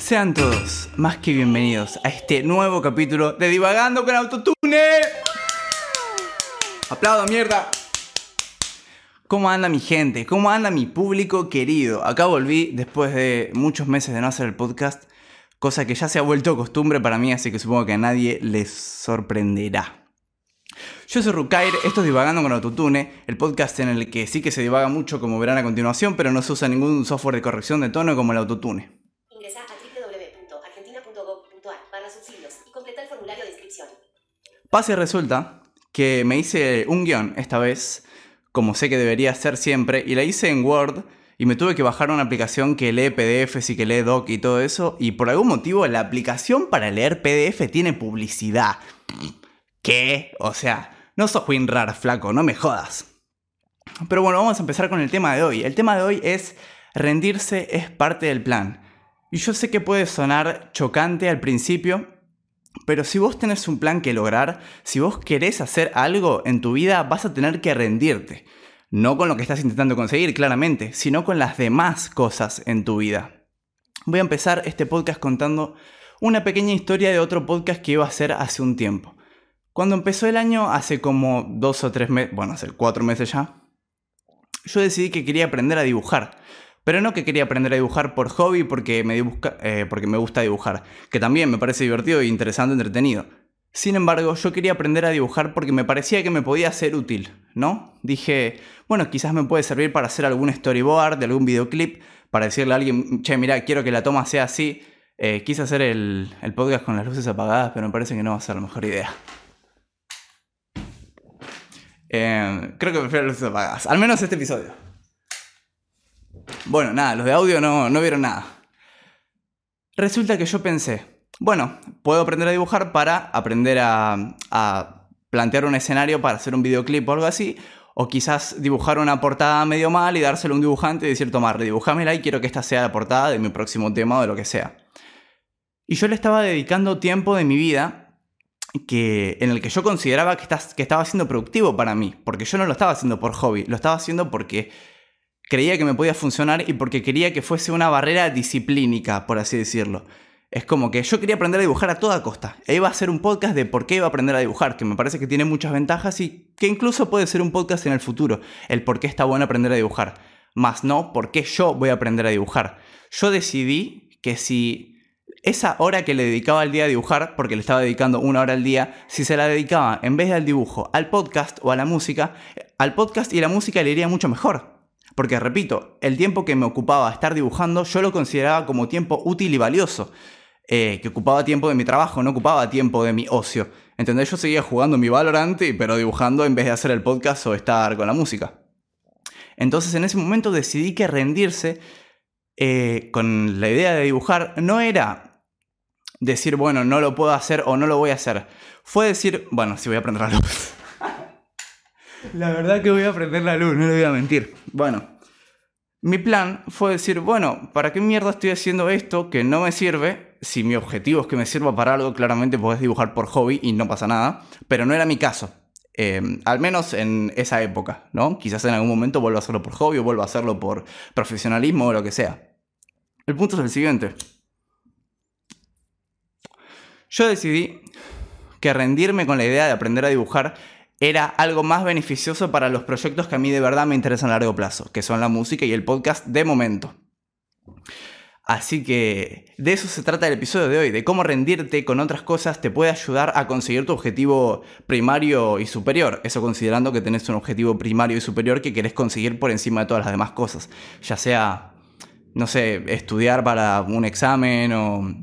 Sean todos más que bienvenidos a este nuevo capítulo de Divagando con Autotune. ¡Aplaudo, mierda! ¿Cómo anda mi gente? ¿Cómo anda mi público querido? Acá volví después de muchos meses de no hacer el podcast, cosa que ya se ha vuelto costumbre para mí, así que supongo que a nadie les sorprenderá. Yo soy Rukair, esto es Divagando con Autotune, el podcast en el que sí que se divaga mucho como verán a continuación, pero no se usa ningún software de corrección de tono como el Autotune. Y completa el formulario de inscripción. Pase resulta que me hice un guion esta vez, como sé que debería ser siempre, y la hice en Word y me tuve que bajar una aplicación que lee PDFs y que lee doc y todo eso, y por algún motivo la aplicación para leer PDF tiene publicidad. ¿Qué? O sea, no sos WinRAR, flaco, no me jodas. Pero bueno, vamos a empezar con el tema de hoy. El tema de hoy es rendirse es parte del plan. Y yo sé que puede sonar chocante al principio, pero si vos tenés un plan que lograr, si vos querés hacer algo en tu vida, vas a tener que rendirte. No con lo que estás intentando conseguir, claramente, sino con las demás cosas en tu vida. Voy a empezar este podcast contando una pequeña historia de otro podcast que iba a hacer hace un tiempo. Cuando empezó el año, hace como dos o tres meses, bueno, hace cuatro meses ya, yo decidí que quería aprender a dibujar. Pero no que quería aprender a dibujar por hobby porque me, eh, porque me gusta dibujar, que también me parece divertido e interesante, entretenido. Sin embargo, yo quería aprender a dibujar porque me parecía que me podía ser útil, ¿no? Dije, bueno, quizás me puede servir para hacer algún storyboard de algún videoclip, para decirle a alguien, che, mira, quiero que la toma sea así. Eh, quise hacer el, el podcast con las luces apagadas, pero me parece que no va a ser la mejor idea. Eh, creo que prefiero las luces apagadas, al menos este episodio. Bueno, nada, los de audio no, no vieron nada. Resulta que yo pensé, bueno, puedo aprender a dibujar para aprender a, a plantear un escenario para hacer un videoclip o algo así, o quizás dibujar una portada medio mal y dárselo a un dibujante y decir, toma, redibújamela y quiero que esta sea la portada de mi próximo tema o de lo que sea. Y yo le estaba dedicando tiempo de mi vida que, en el que yo consideraba que, que estaba siendo productivo para mí, porque yo no lo estaba haciendo por hobby, lo estaba haciendo porque creía que me podía funcionar y porque quería que fuese una barrera disciplínica, por así decirlo. Es como que yo quería aprender a dibujar a toda costa. E iba a hacer un podcast de por qué iba a aprender a dibujar, que me parece que tiene muchas ventajas y que incluso puede ser un podcast en el futuro. El por qué está bueno aprender a dibujar. Más no, por qué yo voy a aprender a dibujar. Yo decidí que si esa hora que le dedicaba al día a dibujar, porque le estaba dedicando una hora al día, si se la dedicaba en vez del dibujo al podcast o a la música, al podcast y la música le iría mucho mejor. Porque repito, el tiempo que me ocupaba estar dibujando yo lo consideraba como tiempo útil y valioso. Eh, que ocupaba tiempo de mi trabajo, no ocupaba tiempo de mi ocio. ¿Entendés? Yo seguía jugando mi Valorant, pero dibujando en vez de hacer el podcast o estar con la música. Entonces en ese momento decidí que rendirse eh, con la idea de dibujar no era decir, bueno, no lo puedo hacer o no lo voy a hacer. Fue decir, bueno, si voy a prender la luz. La verdad que voy a prender la luz, no le voy a mentir. Bueno, mi plan fue decir, bueno, ¿para qué mierda estoy haciendo esto que no me sirve? Si mi objetivo es que me sirva para algo, claramente podés dibujar por hobby y no pasa nada, pero no era mi caso. Em, al menos en esa época, ¿no? Quizás en algún momento vuelva a hacerlo por hobby o vuelva a hacerlo por profesionalismo o lo que sea. El punto es el siguiente. Yo decidí que rendirme con la idea de aprender a dibujar era algo más beneficioso para los proyectos que a mí de verdad me interesan a largo plazo, que son la música y el podcast de momento. Así que de eso se trata el episodio de hoy, de cómo rendirte con otras cosas te puede ayudar a conseguir tu objetivo primario y superior. Eso considerando que tenés un objetivo primario y superior que querés conseguir por encima de todas las demás cosas. Ya sea, no sé, estudiar para un examen o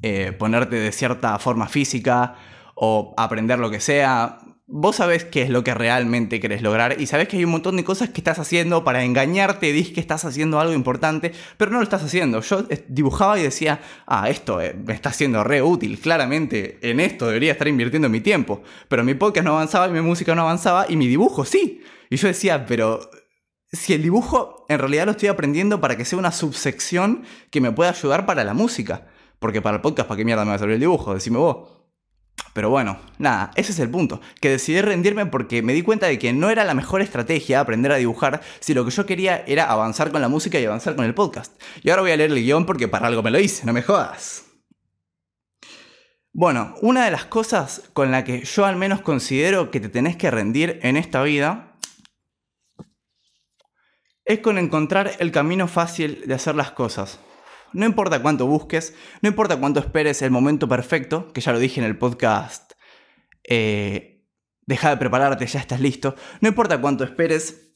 eh, ponerte de cierta forma física o aprender lo que sea. Vos sabés qué es lo que realmente querés lograr y sabés que hay un montón de cosas que estás haciendo para engañarte, dis que estás haciendo algo importante, pero no lo estás haciendo. Yo eh, dibujaba y decía, ah, esto eh, me está siendo re útil, claramente en esto debería estar invirtiendo mi tiempo, pero mi podcast no avanzaba y mi música no avanzaba y mi dibujo sí. Y yo decía, pero si el dibujo en realidad lo estoy aprendiendo para que sea una subsección que me pueda ayudar para la música. Porque para el podcast, ¿para qué mierda me va a servir el dibujo? Decime vos. Pero bueno, nada, ese es el punto. Que decidí rendirme porque me di cuenta de que no era la mejor estrategia aprender a dibujar si lo que yo quería era avanzar con la música y avanzar con el podcast. Y ahora voy a leer el guion porque para algo me lo hice, no me jodas. Bueno, una de las cosas con la que yo al menos considero que te tenés que rendir en esta vida es con encontrar el camino fácil de hacer las cosas. No importa cuánto busques, no importa cuánto esperes el momento perfecto, que ya lo dije en el podcast, eh, deja de prepararte, ya estás listo. No importa cuánto esperes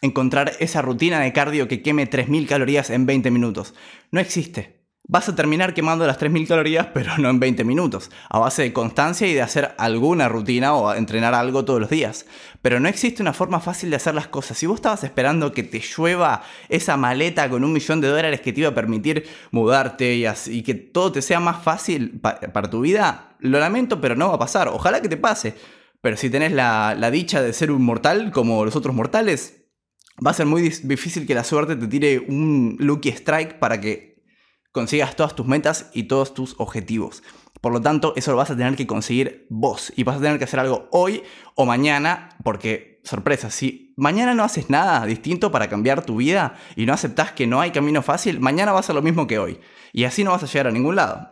encontrar esa rutina de cardio que queme 3.000 calorías en 20 minutos. No existe. Vas a terminar quemando las 3.000 calorías, pero no en 20 minutos, a base de constancia y de hacer alguna rutina o entrenar algo todos los días. Pero no existe una forma fácil de hacer las cosas. Si vos estabas esperando que te llueva esa maleta con un millón de dólares que te iba a permitir mudarte y, que todo te sea más fácil para tu vida, lo lamento, pero no va a pasar. Ojalá que te pase. Pero si tenés la dicha de ser un mortal como los otros mortales, va a ser muy difícil que la suerte te tire un lucky strike para que consigas todas tus metas y todos tus objetivos. Por lo tanto, eso lo vas a tener que conseguir vos y vas a tener que hacer algo hoy o mañana porque, sorpresa, si mañana no haces nada distinto para cambiar tu vida y no aceptás que no hay camino fácil, mañana va a ser lo mismo que hoy y así no vas a llegar a ningún lado.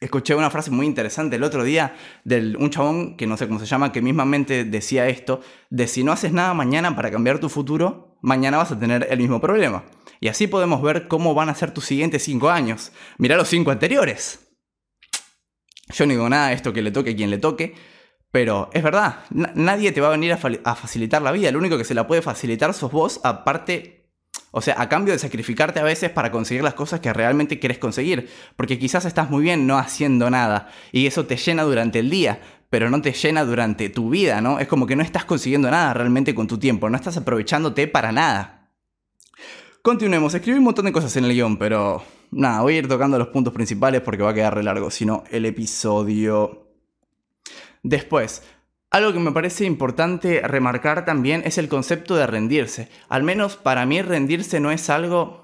Escuché una frase muy interesante el otro día de un chabón que no sé cómo se llama, que mismamente decía esto, de si no haces nada mañana para cambiar tu futuro, mañana vas a tener el mismo problema. Y así podemos ver cómo van a ser tus siguientes cinco años. Mirá los cinco anteriores. Yo no digo nada de esto que le toque a quien le toque, pero es verdad, nadie te va a venir a, facilitar la vida. Lo único que se la puede facilitar sos vos, aparte, o sea, a cambio de sacrificarte a veces para conseguir las cosas que realmente quieres conseguir. Porque quizás estás muy bien no haciendo nada y eso te llena durante el día, pero no te llena durante tu vida, ¿no? Es como que no estás consiguiendo nada realmente con tu tiempo, no estás aprovechándote para nada. Continuemos, escribí un montón de cosas en el guion, pero nada, voy a ir tocando los puntos principales porque va a quedar re largo, sino el episodio. Después, algo que me parece importante remarcar también es el concepto de rendirse. Al menos para mí rendirse no es algo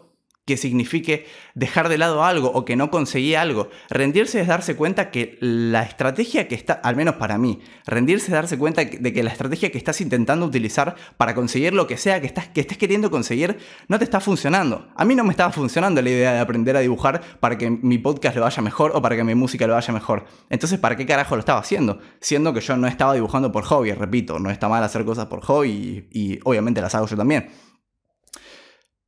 que signifique dejar de lado algo o que no conseguí algo. Rendirse es darse cuenta que la estrategia que está, al menos para mí, rendirse es darse cuenta de que la estrategia que estás intentando utilizar para conseguir lo que sea que, estás, que estés queriendo conseguir no te está funcionando. A mí no me estaba funcionando la idea de aprender a dibujar para que mi podcast le vaya mejor o para que mi música le vaya mejor. Entonces, ¿para qué carajo lo estaba haciendo? Siendo que yo no estaba dibujando por hobby, repito, no está mal hacer cosas por hobby y, y obviamente las hago yo también.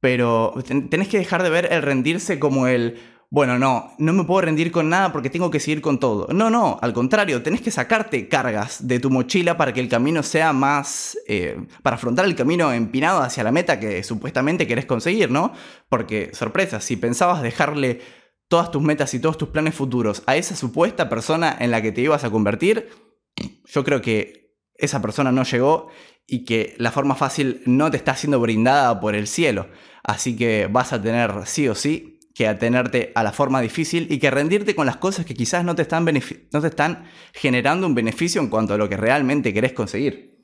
Pero tenés que dejar de ver el rendirse como el, bueno, no, no me puedo rendir con nada porque tengo que seguir con todo. No, no, al contrario, tenés que sacarte cargas de tu mochila para que el camino sea más, eh, para afrontar el camino empinado hacia la meta que supuestamente querés conseguir, ¿no? Porque, sorpresa, si pensabas dejarle todas tus metas y todos tus planes futuros a esa supuesta persona en la que te ibas a convertir, yo creo que esa persona no llegó y que la forma fácil no te está siendo brindada por el cielo. Así que vas a tener sí o sí que atenerte a la forma difícil y que rendirte con las cosas que quizás no te están, no te están generando un beneficio en cuanto a lo que realmente querés conseguir.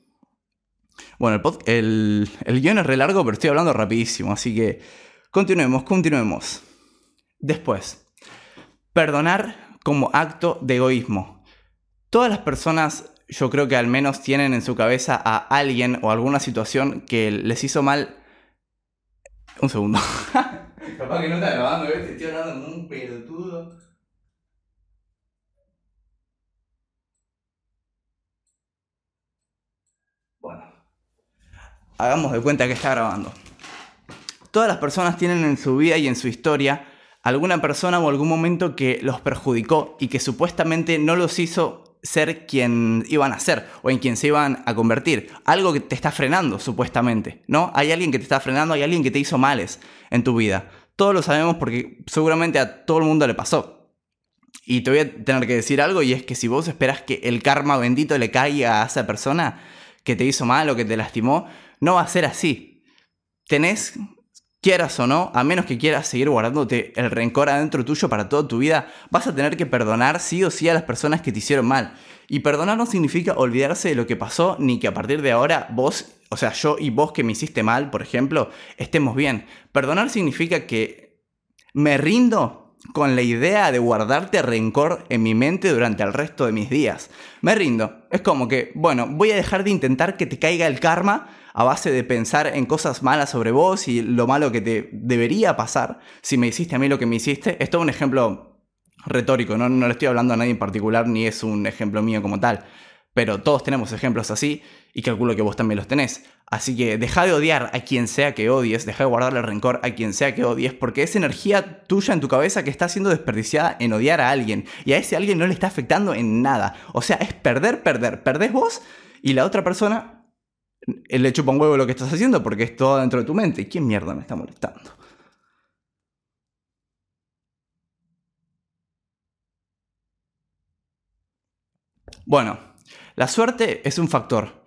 Bueno, el, el, guion es re largo, pero estoy hablando rapidísimo, así que continuemos, continuemos. Después, perdonar como acto de egoísmo. Todas las personas, yo creo que al menos tienen en su cabeza a alguien o alguna situación que les hizo mal un segundo. Capaz que no está grabando, ¿ves? Estoy hablando como un pelotudo. Bueno. Hagamos de cuenta que está grabando. Todas las personas tienen en su vida y en su historia alguna persona o algún momento que los perjudicó y que supuestamente no los hizo ser quien iban a ser o en quien se iban a convertir. Algo que te está frenando, supuestamente, ¿no? Hay alguien que te está frenando, hay alguien que te hizo males en tu vida. Todos lo sabemos porque seguramente a todo el mundo le pasó. Y te voy a tener que decir algo y es que si vos esperas que el karma bendito le caiga a esa persona que te hizo mal o que te lastimó, no va a ser así. Tenés quieras o no, a menos que quieras seguir guardándote el rencor adentro tuyo para toda tu vida, vas a tener que perdonar sí o sí a las personas que te hicieron mal. Y perdonar no significa olvidarse de lo que pasó, ni que a partir de ahora vos, o sea, yo y vos que me hiciste mal, por ejemplo, estemos bien. Perdonar significa que me rindo con la idea de guardarte rencor en mi mente durante el resto de mis días. Me rindo. Es como que, bueno, voy a dejar de intentar que te caiga el karma a base de pensar en cosas malas sobre vos y lo malo que te debería pasar si me hiciste a mí lo que me hiciste. Es un ejemplo retórico, no, no le estoy hablando a nadie en particular ni es un ejemplo mío como tal. Pero todos tenemos ejemplos así y calculo que vos también los tenés. Así que deja de odiar a quien sea que odies, deja de guardarle rencor a quien sea que odies, porque es energía tuya en tu cabeza que está siendo desperdiciada en odiar a alguien. Y a ese alguien no le está afectando en nada. O sea, es perder, perder. Perdés vos y la otra persona le chupa un huevo lo que estás haciendo porque es todo dentro de tu mente. ¿Quién mierda me está molestando? Bueno, la suerte es un factor.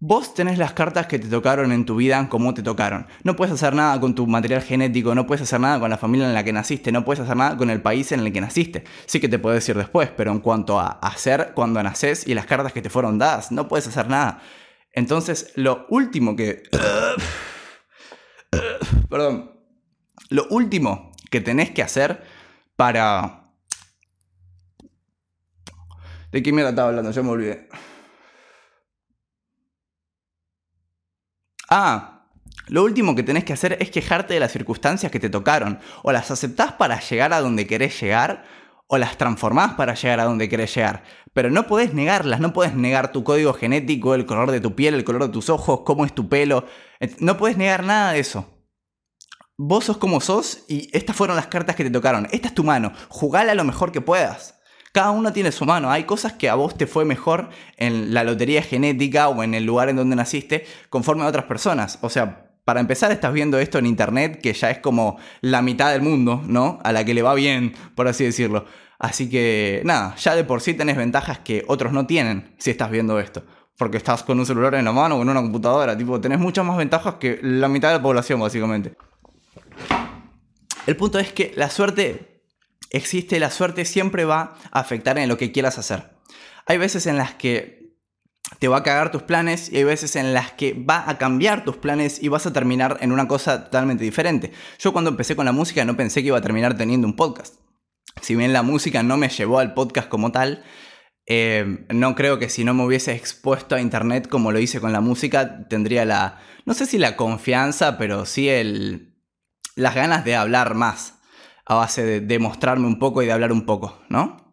Vos tenés las cartas que te tocaron en tu vida como te tocaron. No puedes hacer nada con tu material genético, no puedes hacer nada con la familia en la que naciste, no puedes hacer nada con el país en el que naciste. Sí que te puedo decir después, pero en cuanto a hacer cuando naces y las cartas que te fueron dadas, no puedes hacer nada. Entonces, lo último que... Perdón. Lo último que tenés que hacer para... ¿De qué mierda estaba hablando? Ya me olvidé. Ah, lo último que tenés que hacer es quejarte de las circunstancias que te tocaron. O las aceptás para llegar a donde querés llegar, o las transformás para llegar a donde querés llegar. Pero no podés negarlas, no podés negar tu código genético, el color de tu piel, el color de tus ojos, cómo es tu pelo. No podés negar nada de eso. Vos sos como sos y estas fueron las cartas que te tocaron. Esta es tu mano. Jugala lo mejor que puedas. Cada uno tiene su mano. Hay cosas que a vos te fue mejor en la lotería genética o en el lugar en donde naciste conforme a otras personas. O sea, para empezar estás viendo esto en internet que ya es como la mitad del mundo, ¿no? A la que le va bien, por así decirlo. Así que nada, ya de por sí tenés ventajas que otros no tienen si estás viendo esto. Porque estás con un celular en la mano o en una computadora. Tipo, tenés muchas más ventajas que la mitad de la población, básicamente. El punto es que la suerte existe, la suerte siempre va a afectar en lo que quieras hacer. Hay veces en las que te va a cagar tus planes y hay veces en las que va a cambiar tus planes y vas a terminar en una cosa totalmente diferente. Yo cuando empecé con la música no pensé que iba a terminar teniendo un podcast. Si bien la música no me llevó al podcast como tal, eh, no creo que si no me hubiese expuesto a internet como lo hice con la música, tendría la, no sé si la confianza, pero sí el, las ganas de hablar más a base de demostrarme un poco y de hablar un poco, ¿no?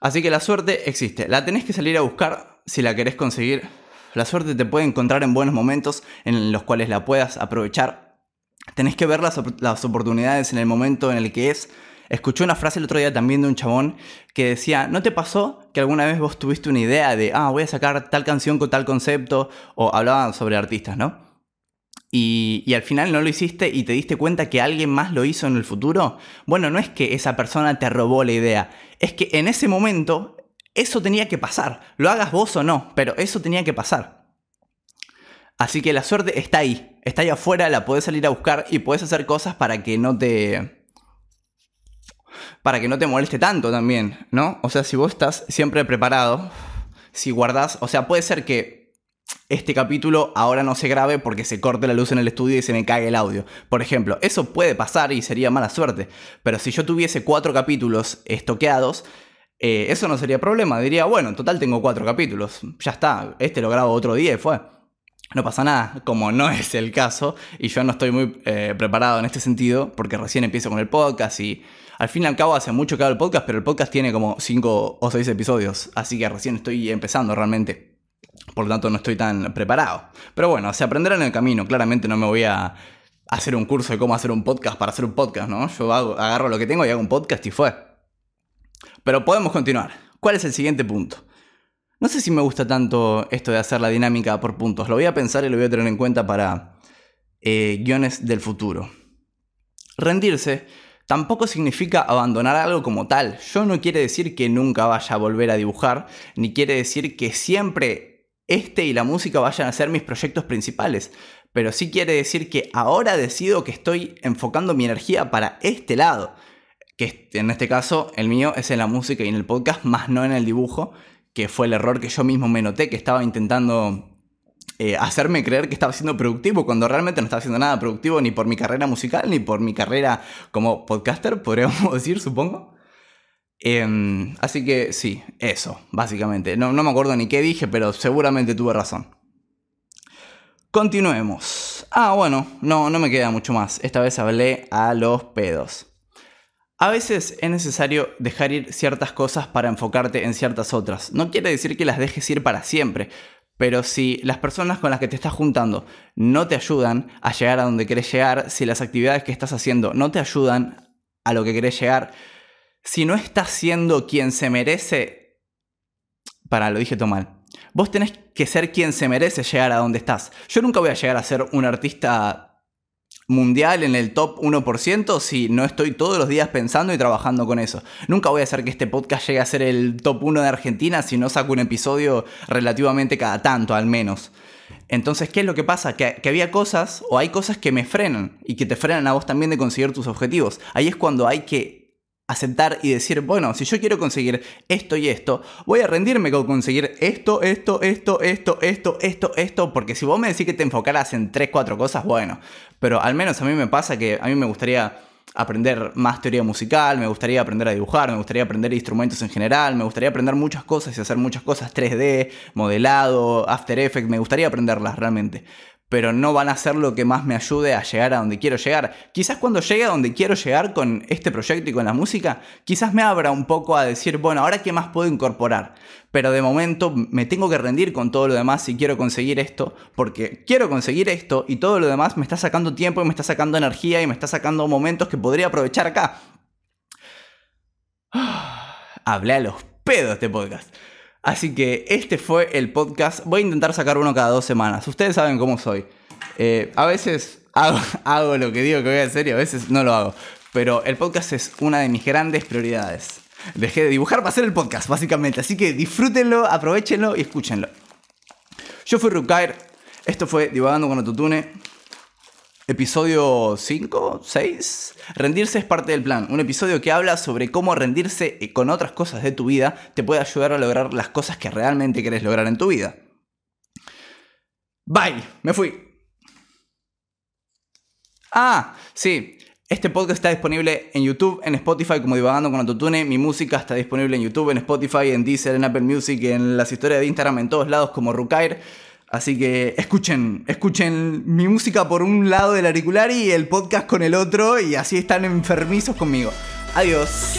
Así que la suerte existe, la tenés que salir a buscar si la querés conseguir. La suerte te puede encontrar en buenos momentos en los cuales la puedas aprovechar. Tenés que ver las, oportunidades en el momento en el que es. Escuché una frase el otro día también de un chabón que decía, ¿no te pasó que alguna vez vos tuviste una idea de, ah, voy a sacar tal canción con tal concepto? O hablaban sobre artistas, ¿no? Y, al final no lo hiciste y te diste cuenta que alguien más lo hizo en el futuro, bueno, no es que esa persona te robó la idea, es que en ese momento eso tenía que pasar, lo hagas vos o no, pero eso tenía que pasar. Así que la suerte está ahí, está ahí afuera, la puedes salir a buscar y puedes hacer cosas para que no te... para que no te moleste tanto también, ¿no? O sea, si vos estás siempre preparado, si guardás, o sea, puede ser que este capítulo ahora no se grabe porque se corte la luz en el estudio y se me cae el audio. Por ejemplo, eso puede pasar y sería mala suerte. Pero si yo tuviese cuatro capítulos estoqueados, eh, eso no sería problema. Diría, bueno, en total tengo cuatro capítulos. Ya está, este lo grabo otro día y fue. No pasa nada, como no es el caso, y yo no estoy muy eh, preparado en este sentido, porque recién empiezo con el podcast y al fin y al cabo hace mucho que hago el podcast, pero el podcast tiene como cinco o seis episodios, así que recién estoy empezando realmente. Por lo tanto, no estoy tan preparado. Pero bueno, se aprenderá en el camino. Claramente no me voy a hacer un curso de cómo hacer un podcast para hacer un podcast, ¿no? Yo agarro lo que tengo y hago un podcast y fue. Pero podemos continuar. ¿Cuál es el siguiente punto? No sé si me gusta tanto esto de hacer la dinámica por puntos. Lo voy a pensar y lo voy a tener en cuenta para eh, guiones del futuro. Rendirse tampoco significa abandonar algo como tal. Yo no quiere decir que nunca vaya a volver a dibujar, ni quiere decir que siempre este y la música vayan a ser mis proyectos principales, pero sí quiere decir que ahora decido que estoy enfocando mi energía para este lado, que en este caso el mío es en la música y en el podcast, más no en el dibujo, que fue el error que yo mismo me noté, que estaba intentando eh, hacerme creer que estaba siendo productivo cuando realmente no estaba haciendo nada productivo ni por mi carrera musical ni por mi carrera como podcaster, podríamos decir, supongo. Em, así que sí, eso, básicamente. No, no me acuerdo ni qué dije, pero seguramente tuve razón. Continuemos. Ah, bueno, no, no me queda mucho más. Esta vez hablé a los pedos. A veces es necesario dejar ir ciertas cosas para enfocarte en ciertas otras. No quiere decir que las dejes ir para siempre, pero si las personas con las que te estás juntando no te ayudan a llegar a donde querés llegar, si las actividades que estás haciendo no te ayudan a lo que querés llegar, si no estás siendo quien se merece... Para, lo dije todo mal. Vos tenés que ser quien se merece llegar a donde estás. Yo nunca voy a llegar a ser un artista mundial en el top 1% si no estoy todos los días pensando y trabajando con eso. Nunca voy a hacer que este podcast llegue a ser el top 1 de Argentina si no saco un episodio relativamente cada tanto al menos. Entonces, ¿qué es lo que pasa? Que, que, había cosas o hay cosas que me frenan y que te frenan a vos también de conseguir tus objetivos. Ahí es cuando hay que aceptar y decir, bueno, si yo quiero conseguir esto y esto, voy a rendirme con conseguir esto, esto, esto, esto, esto, esto, esto, porque si vos me decís que te enfocaras en 3, 4 cosas, bueno, pero al menos a mí me pasa que a mí me gustaría aprender más teoría musical, me gustaría aprender a dibujar, me gustaría aprender instrumentos en general, me gustaría aprender muchas cosas y hacer muchas cosas 3D, modelado, After Effects, me gustaría aprenderlas realmente pero no van a ser lo que más me ayude a llegar a donde quiero llegar. Quizás cuando llegue a donde quiero llegar con este proyecto y con la música, quizás me abra un poco a decir, bueno, ahora qué más puedo incorporar. Pero de momento me tengo que rendir con todo lo demás si quiero conseguir esto, porque quiero conseguir esto y todo lo demás me está sacando tiempo y me está sacando energía y me está sacando momentos que podría aprovechar acá. Hablé a los pedos este podcast. Así que este fue el podcast. Voy a intentar sacar uno cada dos semanas. Ustedes saben cómo soy. Eh, a veces hago, lo que digo que voy a hacer y a veces no lo hago. Pero el podcast es una de mis grandes prioridades. Dejé de dibujar para hacer el podcast, básicamente. Así que disfrútenlo, aprovechenlo y escúchenlo. Yo fui Rukair. Esto fue Divagando con Otutune. Episodio 5, 6. Rendirse es parte del plan. Un episodio que habla sobre cómo rendirse con otras cosas de tu vida te puede ayudar a lograr las cosas que realmente querés lograr en tu vida. Bye, me fui. Ah, sí. Este podcast está disponible en YouTube, en Spotify como Divagando con Autotune. Mi música está disponible en YouTube, en Spotify, en Deezer, en Apple Music, en las historias de Instagram, en todos lados como Rukair. Así que escuchen, escuchen mi música por un lado del auricular y el podcast con el otro y así están enfermizos conmigo. Adiós.